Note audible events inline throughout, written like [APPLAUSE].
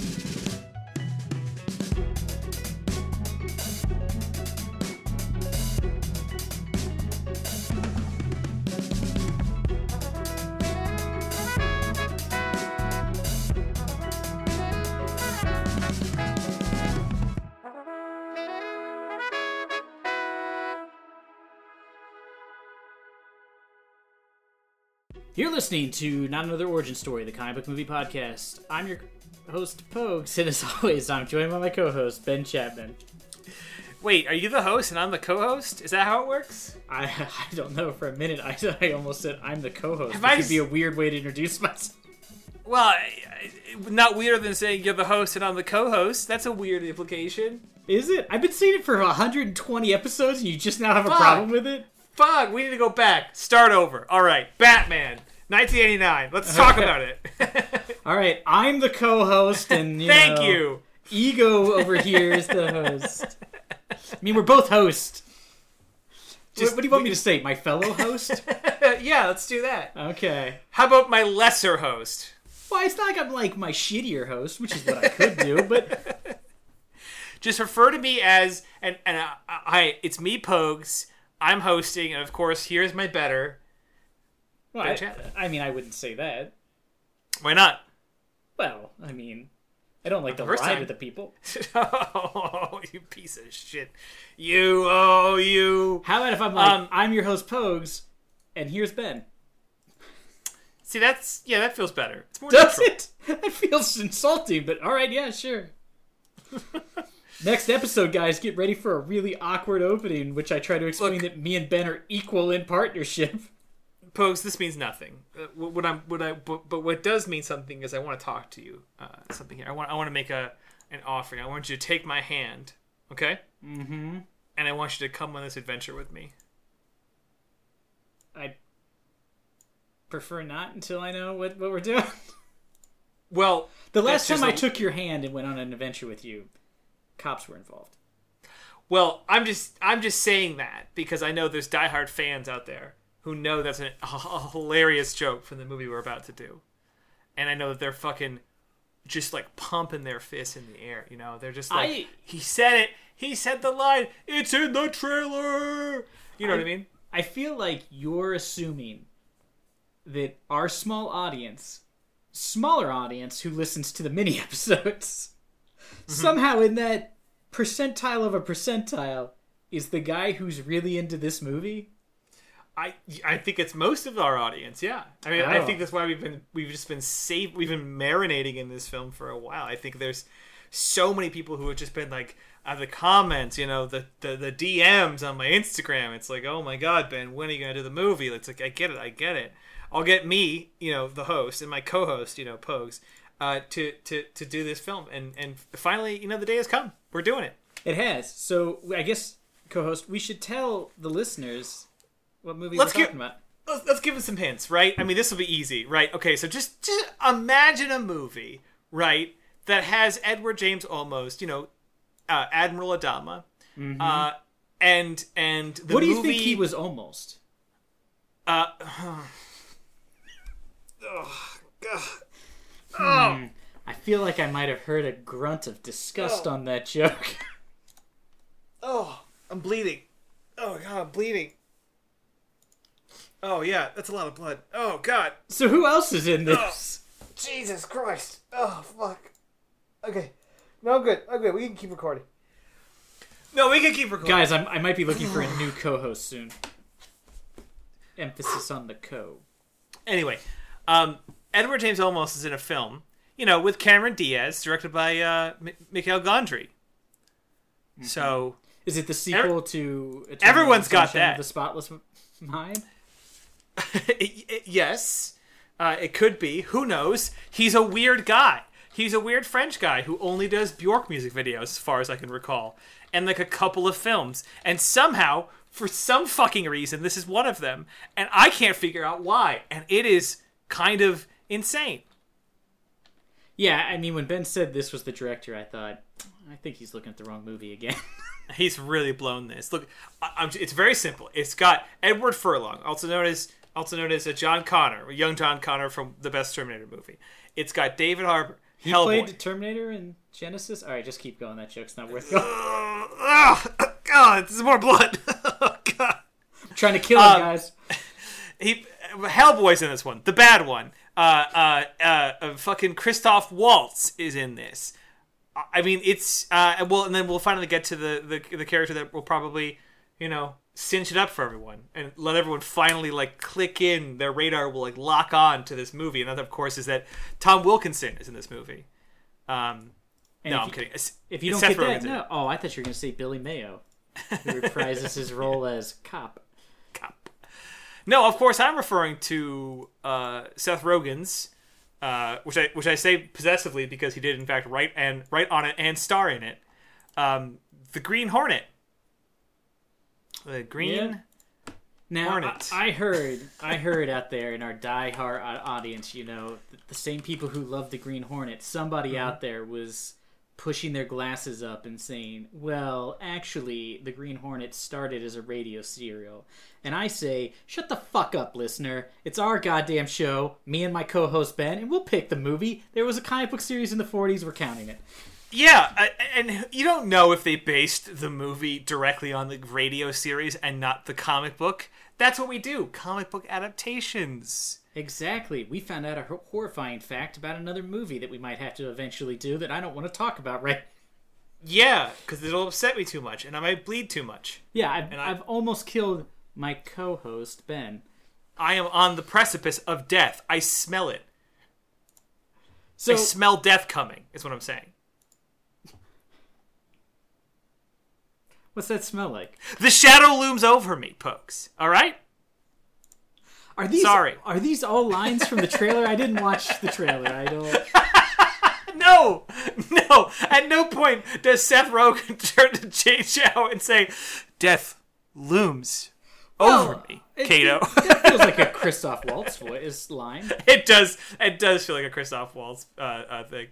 you You're listening to Not Another Origin Story, the comic book movie podcast. I'm your host, Pogues, and as [LAUGHS] always, I'm joined by my co host, Ben Chapman. Wait, are you the host and I'm the co-host? Is that how it works? I, [LAUGHS] I don't know. For a minute, I, [LAUGHS] I almost said I'm the co host, I would be a weird way to introduce myself. Well, I, I, not weirder than saying you're the host and I'm the co-host. That's a weird implication. Is it? I've been saying it for 120 episodes, and you just now have a problem with it? Fuck, we need to go back. Start over. All right, Batman, 1989. Let's talk about it. [LAUGHS] All right, I'm the co host, and you Thank know, you. Ego over here is the host. I mean, we're both hosts. Just- what, what do you want me to say? My fellow host? [LAUGHS] yeah, let's do that. okay. How about my lesser host? Well, it's not like I'm like my shittier host, which is what I could do, but [LAUGHS] Just refer to me as and and uh, I. It's me, Pogues. I'm hosting, and of course, here's my better. Well, I. I mean, I wouldn't say that. Why not? Well, I mean, I don't like to First lie time. to the people. [LAUGHS] oh, you piece of shit. You, oh, you. How about if I'm like, Um, I'm your host, Pogues, and here's Ben? See, that's, yeah, that feels better. It's more Does neutral. it? [LAUGHS] That feels insulting, but all right, yeah, sure. [LAUGHS] Next episode, guys, get ready for a really awkward opening, which I try to explain Look. that me and Ben are equal in partnership. Pose, this means nothing. Uh, what, what I'm, what I, but, but what does mean something is I want to talk to you. Uh, something here. I want, I want to make a, an offering. I want you to take my hand, okay? Mm-hmm. And I want you to come on this adventure with me. I prefer not until I know what, what we're doing. [LAUGHS] Well, The last time I took your hand and went on an adventure with you, cops were involved. Well, I'm just I'm just saying that because I know there's diehard fans out there who know that's an, a, [LAUGHS] a hilarious joke from the movie we're about to do, and I know that they're fucking just like pumping their fists in the air. You know, they're just like I- he said it. He said the line. It's in the trailer. You know what I mean? I feel like you're assuming that our small audience, smaller audience who listens to the mini [LAUGHS] episodes, mm-hmm. somehow in that percentile of a percentile is the guy who's really into this movie. I I think it's most of our audience. Yeah, I mean, I Oh. think that's why we've been we've just been safe. We've been marinating in this film for a while. I think there's so many people who have just been like uh, the comments, you know, the, the the DMs on my Instagram. It's like, oh my god, Ben, when are you gonna do the movie? It's like, I get it, I get it. I'll get me, you know, the host and my co-host, you know, Pogues, uh, to to to do this film, and and finally, you know, the day has come. We're doing it. It has. So I guess, co-host, we should tell the listeners what movie Let's talking about. let's, let's give him some hints, right? I mean, this will be easy, right? Okay, so just, just imagine a movie, right, that has Edward James almost, you know, uh, Admiral Adama, uh, and and the Mm-hmm. What do you movie, think he was almost? Uh, [SIGHS] [SIGHS] oh, god. I feel like I might have heard a grunt of disgust on that joke. [LAUGHS] oh, I'm bleeding. Oh god, I'm bleeding. Oh yeah, that's a lot of blood. Oh god, so who else is in this? Jesus Christ. Oh fuck. Okay, no, I'm good. I'm good. We can keep recording. No, we can keep recording. Guys, I'm, I might be looking for a new co-host soon. Emphasis on the co. Anyway, um, Edward James Olmos is in a film, you know, with Cameron Diaz, directed by uh, M- Michel Gondry. So Is it the sequel to Eternal Everyone's got that. The Spotless Mind? [LAUGHS] it- it- yes, uh, it could be. Who knows? He's a weird guy. He's a weird French guy who only does Bjork music videos, as far as I can recall, and like a couple of films. And somehow, for some fucking reason, this is one of them, and I can't figure out why. And it is kind of insane. Yeah, I mean, when Ben said this was the director, I thought, I think he's looking at the wrong movie again. [LAUGHS] He's really blown this. Look, I, I'm, it's very simple. It's got Edward Furlong, also known as also known as a John Connor, a young John Connor from the best Terminator movie. It's got David Harbour. He Hellboy. played Terminator in Genisys. All right, just keep going. That joke's not worth going. [LAUGHS] Oh, God, this is more blood. [LAUGHS] oh, God. trying to kill him, Um, guys. [LAUGHS] He Hellboy's in this one, the bad one. Uh, uh, uh, uh, fucking Christoph Waltz is in this. I- I mean, it's uh, well, and then we'll finally get to the, the the character that will probably, you know, cinch it up for everyone and let everyone finally like click in. Their radar will like lock on to this movie, another of course is that Tom Wilkinson is in this movie. Um, And no, I'm you- kidding. If you don't Seth get that, Rogen's in no. Oh, I thought you were going to say Billy Mayo, who reprises his [LAUGHS] role as cop. Cop. No, of course I'm referring to uh, Seth Rogen's, uh, which I which I say possessively because he did in fact write and write on it and star in it. Um, the Green Hornet. The Green. Now, Hornet. I, I heard, I heard out there in our die-hard audience, you know, the, the same people who love the Green Hornet. Somebody Mm-hmm. out there was pushing their glasses up and saying, "Well, actually, the Green Hornet started as a radio serial." And I say, "Shut the fuck up, listener! It's our goddamn show. Me and my co-host Ben, and we'll pick the movie. There was a comic book series in the '40s. We're counting it." Yeah, and you don't know if they based the movie directly on the radio series and not the comic book. That's what we do. Comic book adaptations. Exactly. We found out a horrifying fact about another movie that we might have to eventually do that I don't want to talk about right Yeah, because it'll upset me too much, and I might bleed too much. Yeah, I've, I- I've almost killed my co-host Ben. I am on the precipice of death. I smell it. So I smell death coming. Is what I'm saying. What's that smell like? The shadow looms over me, pokes. All right. Are these Sorry. Are these all lines from the trailer? I didn't watch the trailer. I don't. [LAUGHS] No, no. At no point does Seth Rogen [LAUGHS] turn to Jay Chou and say, "Death looms over me, it- Kato." That feels like a Christoph Waltz voice line. [LAUGHS] it does. It does feel like a Christoph Waltz uh, uh, thing.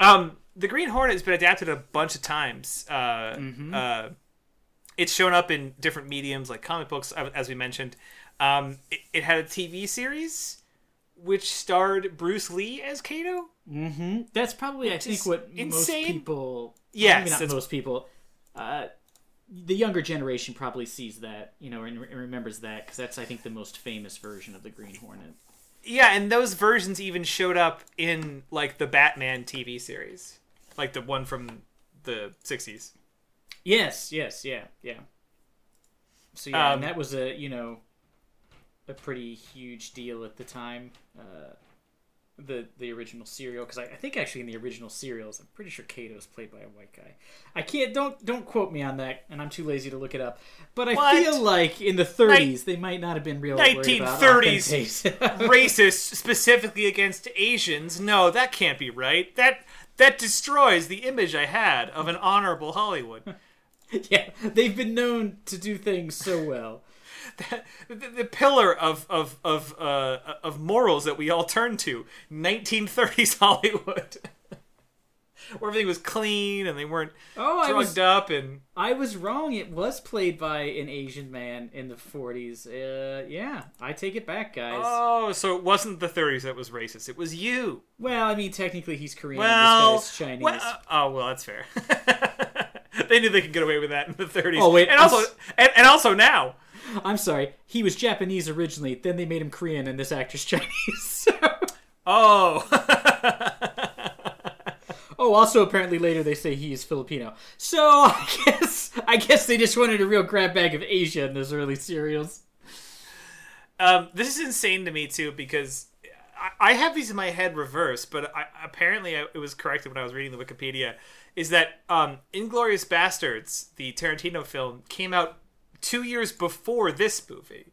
Um, the Green Hornet has been adapted a bunch of times. Uh, uh, it's shown up in different mediums, like comic books, uh, as we mentioned. Um, it, it had a TV series, which starred Bruce Lee as Kato. That's probably I think what insane. most people. Yes, maybe not most people. Uh, the younger generation probably sees that, you know, and, and remembers that because that's I think the most famous version of the Green Hornet. Yeah, and those versions even showed up in like the Batman TV series, like the one from the '60s. Yes, yes, yeah, yeah. So yeah, Um, and that was a you know a pretty huge deal at the time. Uh, the the original serial because I, I think actually in the original serials I'm pretty sure Kato's played by a white guy. I can't don't don't quote me on that, and I'm too lazy to look it up. But I What? feel like in the 30s they might not have been real worried 1930s. [LAUGHS] Racist specifically against Asians? No, that can't be right. That that destroys the image I had of an honorable Hollywood. [LAUGHS] yeah, they've been known to do things so well. [LAUGHS] the, the pillar of of of uh, of morals that we all turn to 1930s Hollywood. [LAUGHS] Where everything was clean and they weren't Oh, I drugged was up and I was wrong. It was played by an Asian man in the 40s. Uh, yeah, I take it back, guys. Oh, so it wasn't the 30s that was racist. It was you. well, I mean, technically he's Korean. Well, this guy's Chinese. well, uh, oh well, that's fair. [LAUGHS] they knew they could get away with that in the 30s. Oh, wait, and also s- and, and also now. I'm sorry. He was Japanese originally. Then they made him Korean, and this actor's [LAUGHS] Chinese. Oh, [LAUGHS] oh, also apparently later they say he is Filipino. So [LAUGHS] I guess I guess they just wanted a real grab bag of Asia in those early serials. um, this is insane to me too because I, I have these in my head reversed, but I, apparently I, it was corrected when I was reading the Wikipedia. Is that um, Inglourious Basterds, the Tarantino film, came out two years before this movie.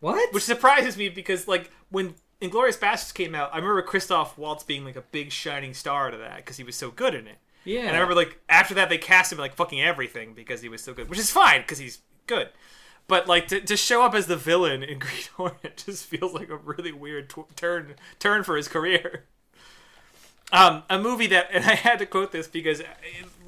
What? which surprises me because like when Inglourious Basterds came out, I remember Christoph Waltz being like a big shining star to that because he was so good in it. yeah. And I remember like after that they cast him in, like fucking everything because he was so good, which is fine because he's good. But like to, to show up as the villain in [LAUGHS] Green Hornet just feels like a really weird tw- turn turn for his career. [LAUGHS] Um, a movie that, and I had to quote this because uh,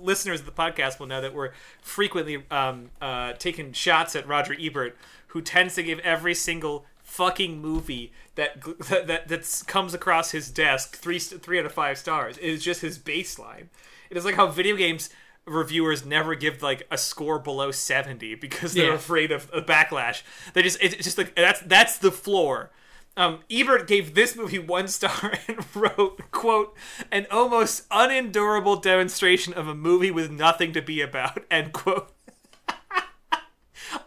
listeners of the podcast will know that we're frequently um, uh, taking shots at Roger Ebert, who tends to give every single fucking movie that [LAUGHS] that that that's, comes across his desk three three out of five stars. It is just his baseline. It is like how video games reviewers never give like a score below 70 because they're Yeah. afraid of a backlash. They just it's just like that's that's the floor. Um, Ebert gave this movie one star [LAUGHS] and wrote, "quote an almost unendurable demonstration of a movie with nothing to be about." End quote.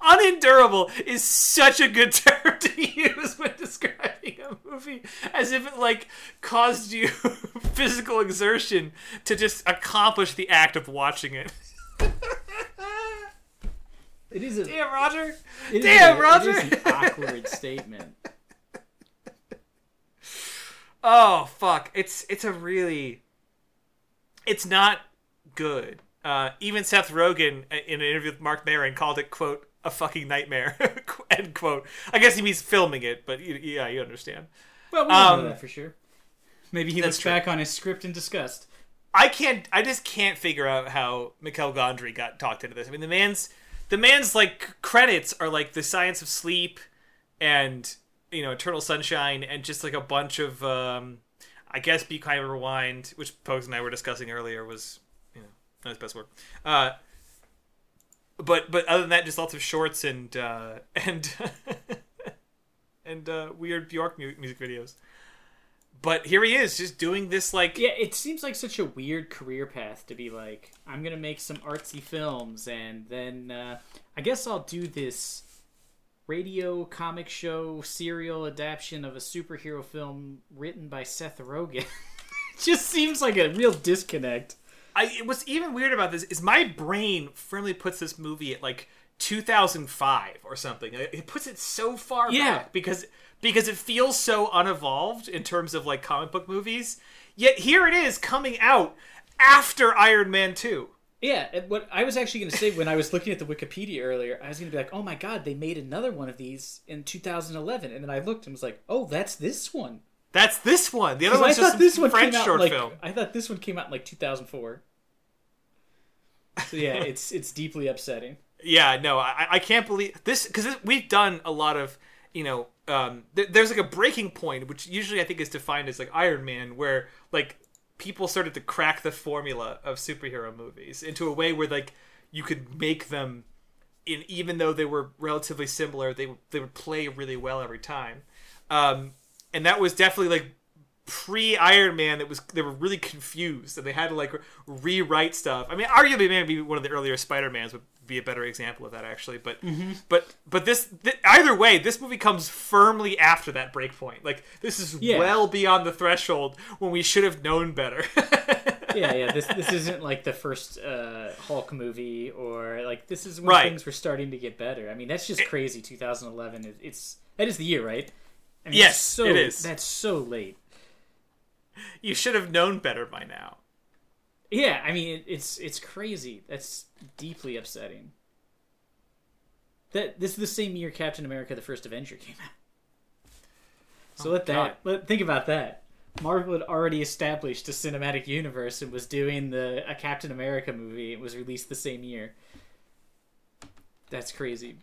Unendurable is such a good [LAUGHS] term to use when describing a movie, as if it like caused you [LAUGHS] physical exertion to just accomplish the act of watching it. It is a Damn, Roger. it is Damn, a- Roger. It is an awkward statement. [LAUGHS] Oh fuck! It's it's a really, it's not good. Uh, even Seth Rogen uh, in an interview with Marc Maron called it quote a fucking nightmare [LAUGHS] end quote. I guess he means filming it, but you, yeah, you understand. Well, we don't Um, know that for sure. Maybe he looks true. back on his script in disgust. I can't. I just can't figure out how Michel Gondry got talked into this. I mean, the man's the man's like credits are like the Science of Sleep and you know Eternal Sunshine and just like a bunch of um, I guess Be Kind of Rewind, which Pokes and I were discussing earlier was you know not his best work. Uh, but but other than that, just lots of shorts and uh, [LAUGHS] and and uh, weird Bjork mu- music videos. But here he is, just doing this like Yeah, it seems like such a weird career path to be like, I'm gonna make some artsy films, and then uh, I guess I'll do this radio comic show serial adaptation of a superhero film written by Seth Rogen. [LAUGHS] just seems like a real disconnect. I what's even weird about this is my brain firmly puts this movie at like 2005 or something. It puts it so far Yeah. back because because it feels so unevolved in terms of like comic book movies. Yet here it is coming out after Iron Man 2. Yeah, what I was actually going to say when I was looking at the Wikipedia earlier, I was going to be like, "Oh my god, they made another one of these in 2011," and then I looked and was like, "Oh, that's this one." That's this one. The other I one's just thought this one French came out short like film. I thought this one came out in like 2004. So yeah, it's it's deeply upsetting. Yeah, no, I, I can't believe this because we've done a lot of you know. Um, th- there's like a breaking point, which usually I think is defined as like Iron Man, where like people started to crack the formula of superhero movies into a way where like you could make them, in even though they were relatively similar, they they would play really well every time. Um, and that was definitely like pre Iron Man that was they were really confused and they had to like rewrite stuff. I mean, arguably maybe one of the earlier Spider Mans would be a better example of that actually. But but but this th- either way, this movie comes firmly after that breakpoint. Like this is Yeah. well beyond the threshold when we should have known better. [LAUGHS] Yeah, yeah. This this isn't like the first uh, Hulk movie or like this is when Right. things were starting to get better. I mean, that's just crazy. 2011. It, it's that is the year, right? I mean, Yes, so, it is. That's so late. You should have known better by now. Yeah, I mean, it's it's crazy. That's deeply upsetting. That this is the same year Captain America: The First Avenger came out. So let Oh God. that let think about that. Marvel had already established a cinematic universe and was doing the a Captain America movie. It was released the same year. That's crazy.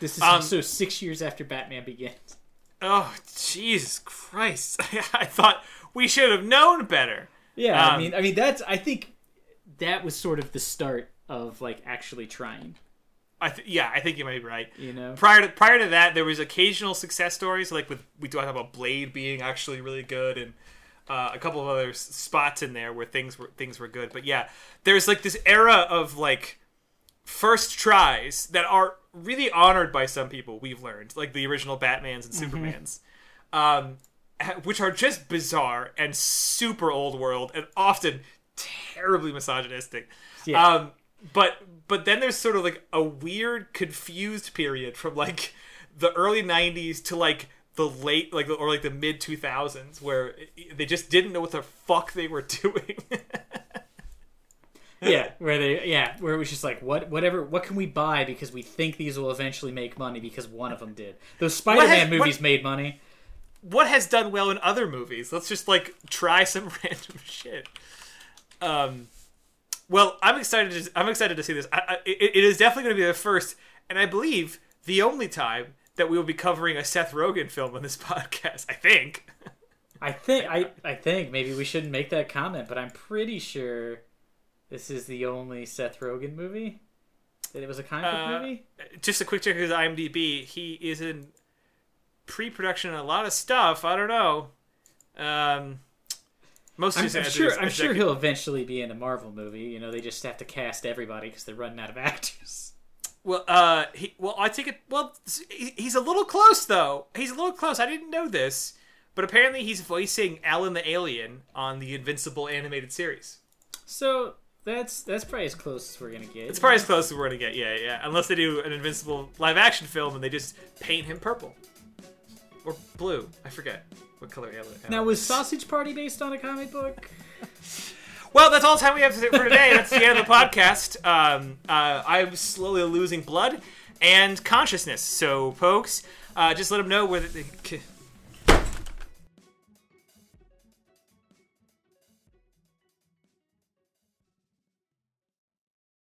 This is Um, also six years after Batman Begins. Oh Jesus Christ! [LAUGHS] I thought we should have known better. Yeah, I Um, mean, I mean that's I think that was sort of the start of like actually trying. I th- yeah, I think you might be right. You know, prior to prior to that, there was occasional success stories, like with we talked about Blade being actually really good, and uh, a couple of other spots in there where things were things were good. But yeah, there's like this era of like first tries that are really honored by some people. We've learned, like the original Batman's and Superman's, um, which are just bizarre and super old world, and often terribly misogynistic. Yeah. Um, but but then there's sort of like a weird confused period from like the early 90s to like the late like or like the mid 2000s where they just didn't know what the fuck they were [LAUGHS] doing [LAUGHS] yeah, where they yeah, where it was just like what whatever what can we buy because we think these will eventually make money because one of them did. Those Spider-Man has- what- movies made money. what has done well in other movies let's just like try some [LAUGHS] random shit um well i'm excited to i'm excited to see this I, I, it, it is definitely going to be the first and i believe the only time that we will be covering a Seth Rogen film on this [LAUGHS] podcast. I think. I think I I think maybe we shouldn't make that comment, but I'm pretty sure this is the only Seth Rogen movie that it was a comic book Uh, movie. Just a quick check of his IMDb. He is in pre-production a lot of stuff. I don't know. Um, mostly I'm, I'm sure I'm sure he'll eventually be in a Marvel movie. You know, they just have to cast everybody because they're running out of [LAUGHS] actors. Well, uh, he well, I take it. Well, he's a little close though. He's a little close. I didn't know this, but apparently he's voicing Alan the Alien on the Invincible animated series. So that's that's probably as close as we're gonna get. It's probably as close as we're gonna get. Yeah, yeah. Unless they do an Invincible live action film and they just paint him purple or blue. I forget what color Alan. now was Sausage Party based on a comic book? [LAUGHS] Well, that's all the time we have for today. That's the end of the podcast. Um, uh, I'm slowly losing blood and consciousness. So, folks, uh, just let them know where they.